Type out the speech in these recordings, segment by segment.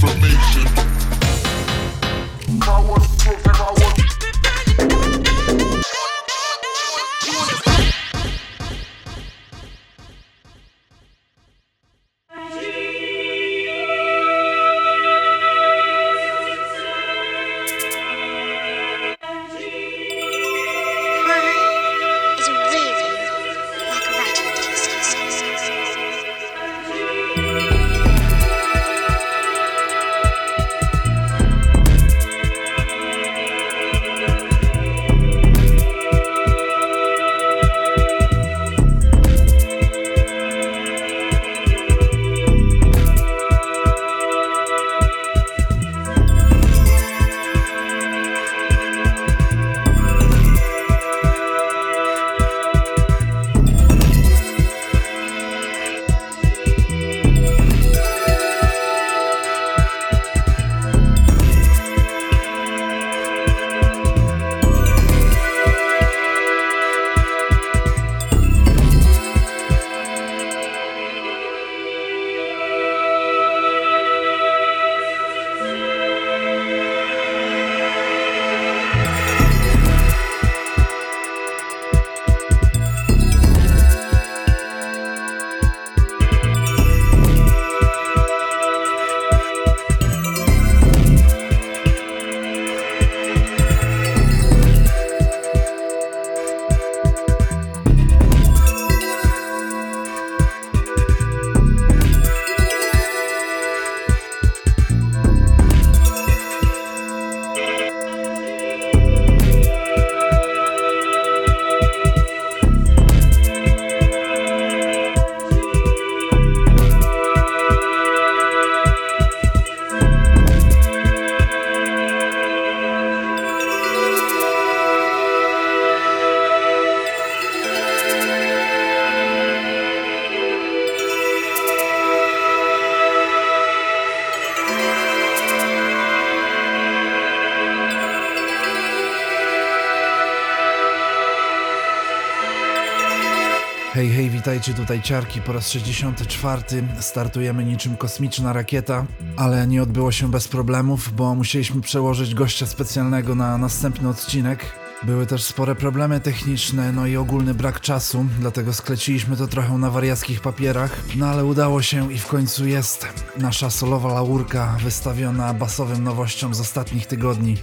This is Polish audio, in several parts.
information. Witajcie tutaj ciarki po raz 64. Startujemy niczym kosmiczna rakieta, ale nie odbyło się bez problemów, bo musieliśmy przełożyć gościa specjalnego na następny odcinek. Były też spore problemy techniczne, no i ogólny brak czasu, dlatego skleciliśmy to trochę na wariackich papierach, no ale udało się i w końcu jest nasza solowa laurka wystawiona basowym nowościom z ostatnich tygodni.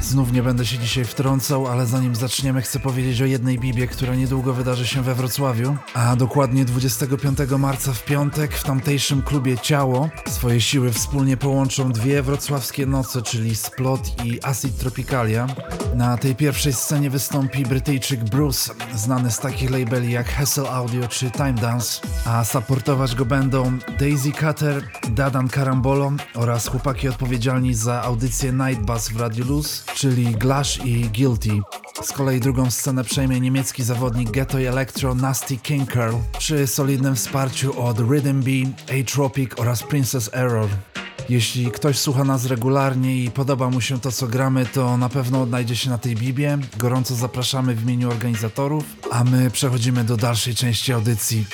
Znów nie będę się dzisiaj wtrącał, ale zanim zaczniemy chcę powiedzieć o jednej bibie, która niedługo wydarzy się we Wrocławiu, a dokładnie 25 marca w piątek w tamtejszym klubie Ciało swoje siły wspólnie połączą dwie wrocławskie noce, czyli Splot i Acid Tropicalia. Na tej pierwszej scenie wystąpi Brytyjczyk Bruce, znany z takich labeli jak Hessel Audio czy Time Dance, a supportować go będą Daisy Cutter, Dadan Karambolo oraz chłopaki odpowiedzialni za audycję Night Bus w Radio Luz, czyli Glash i Guilty. Z kolei drugą scenę przejmie niemiecki zawodnik Ghetto Electro Nasty King Curl przy solidnym wsparciu od Rhythm Bee, A-Tropic oraz Princess Error. Jeśli ktoś słucha nas regularnie i podoba mu się to, co gramy, to na pewno odnajdzie się na tej Bibie. Gorąco zapraszamy w imieniu organizatorów, a my przechodzimy do dalszej części audycji.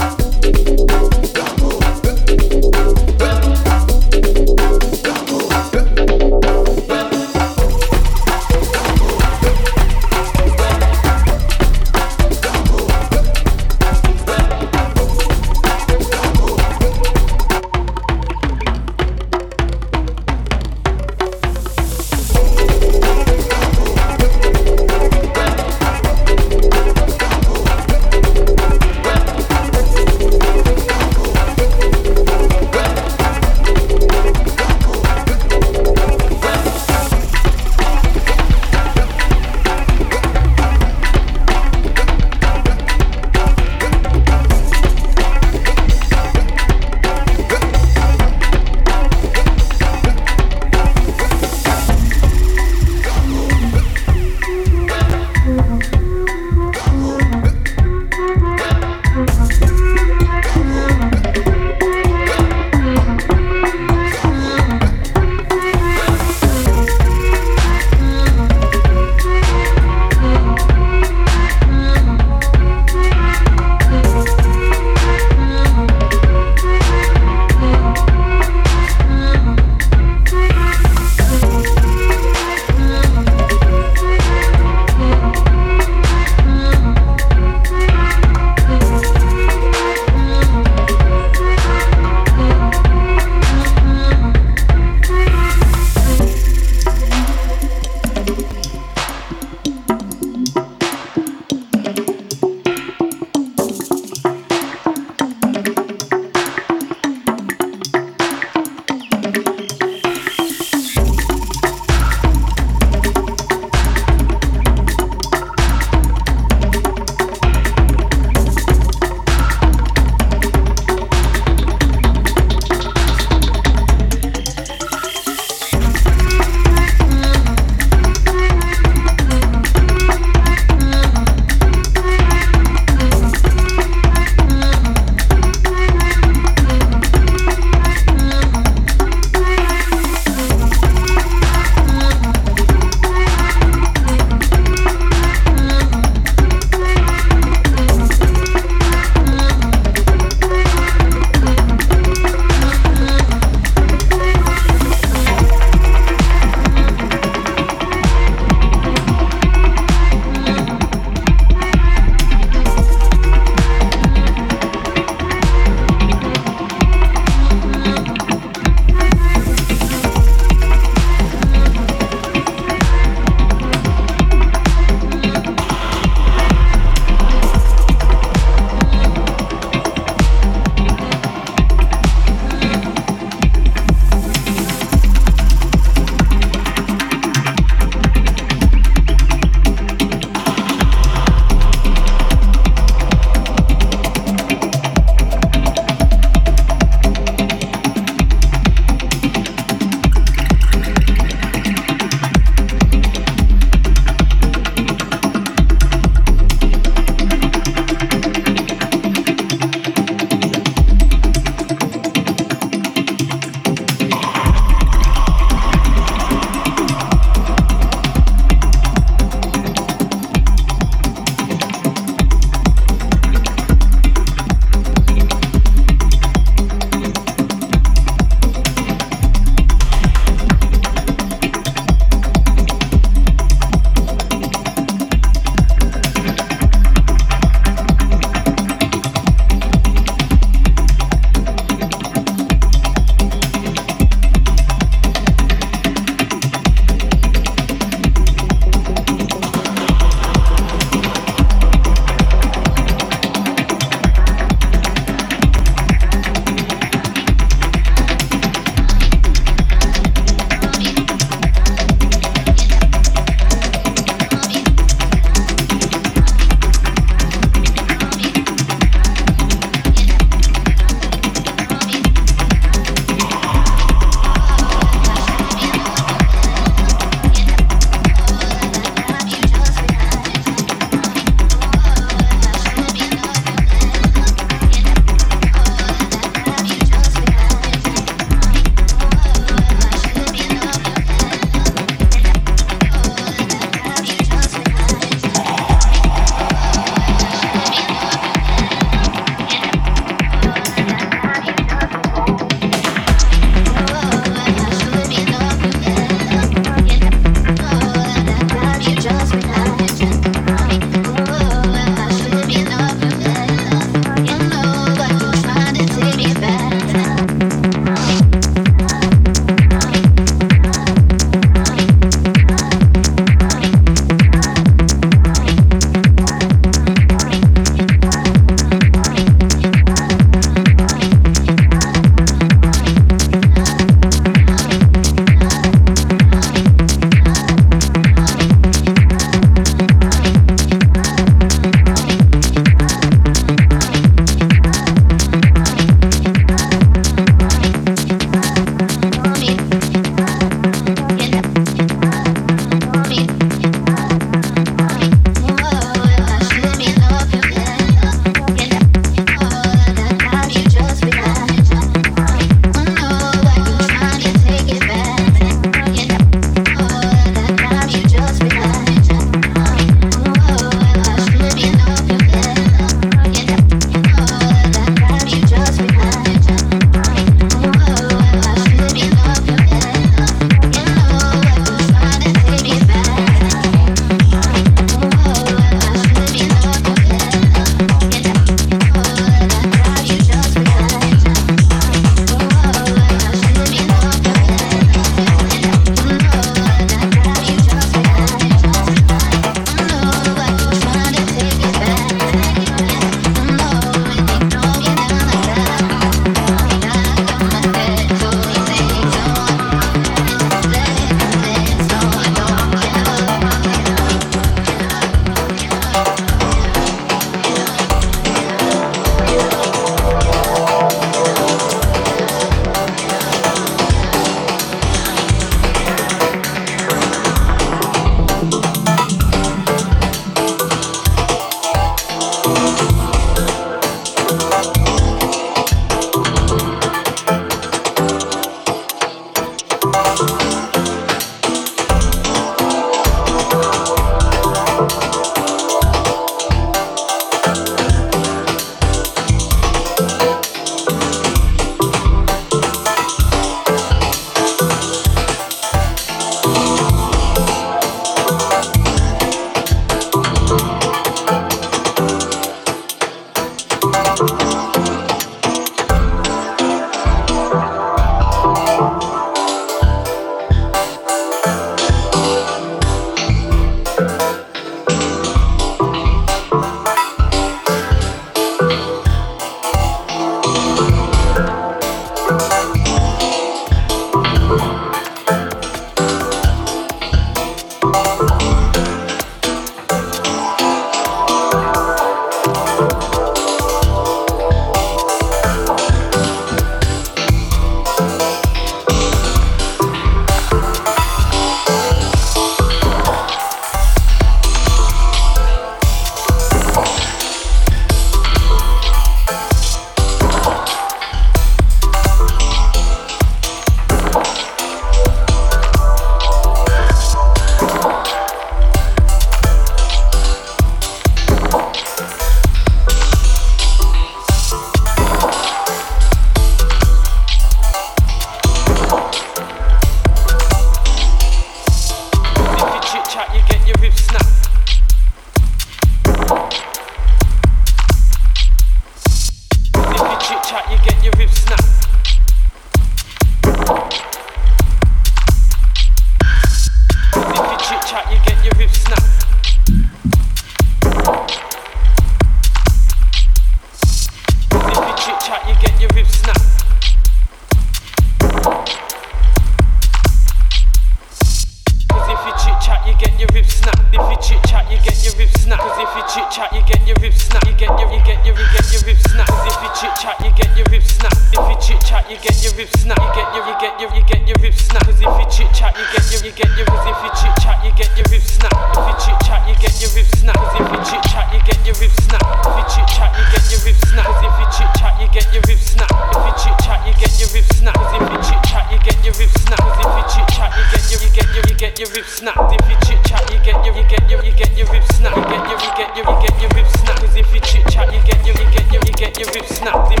ribs snapped. You get your you get your you get your ribs snapped. Cause if you chit chat, you get your you get your cause if you chit chat, you get your ribs snapped. If you chit chat, you get your ribs snapped. Cause if you chit chat, you get your ribs snapped. If you chit chat, you get your ribs snapped. Cause if you chit chat, you get your ribs snapped. If you chit chat, you get your ribs snapped. Cause if you chit chat, you get your ribs snapped. Cause if you chit chat, you get your you get your you get your ribs snapped. If you chit chat, you get your you get your you get your ribs snapped. You get your you get your you get your ribs snapped. Cause if you chit chat, you get your you get your you get your ribs snapped.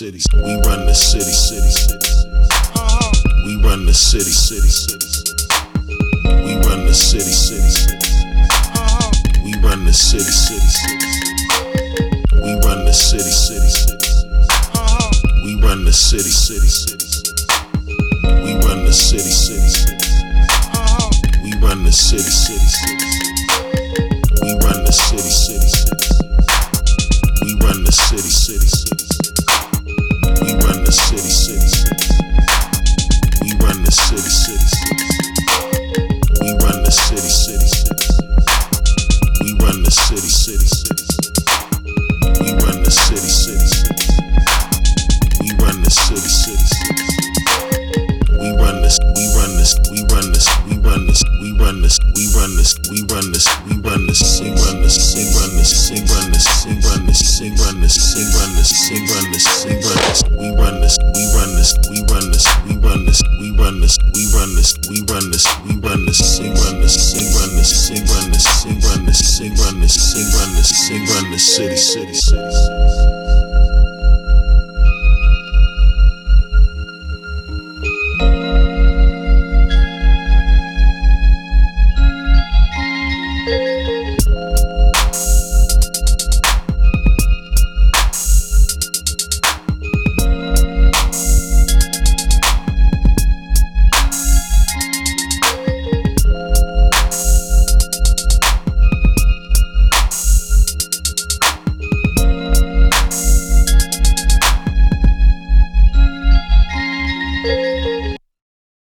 City,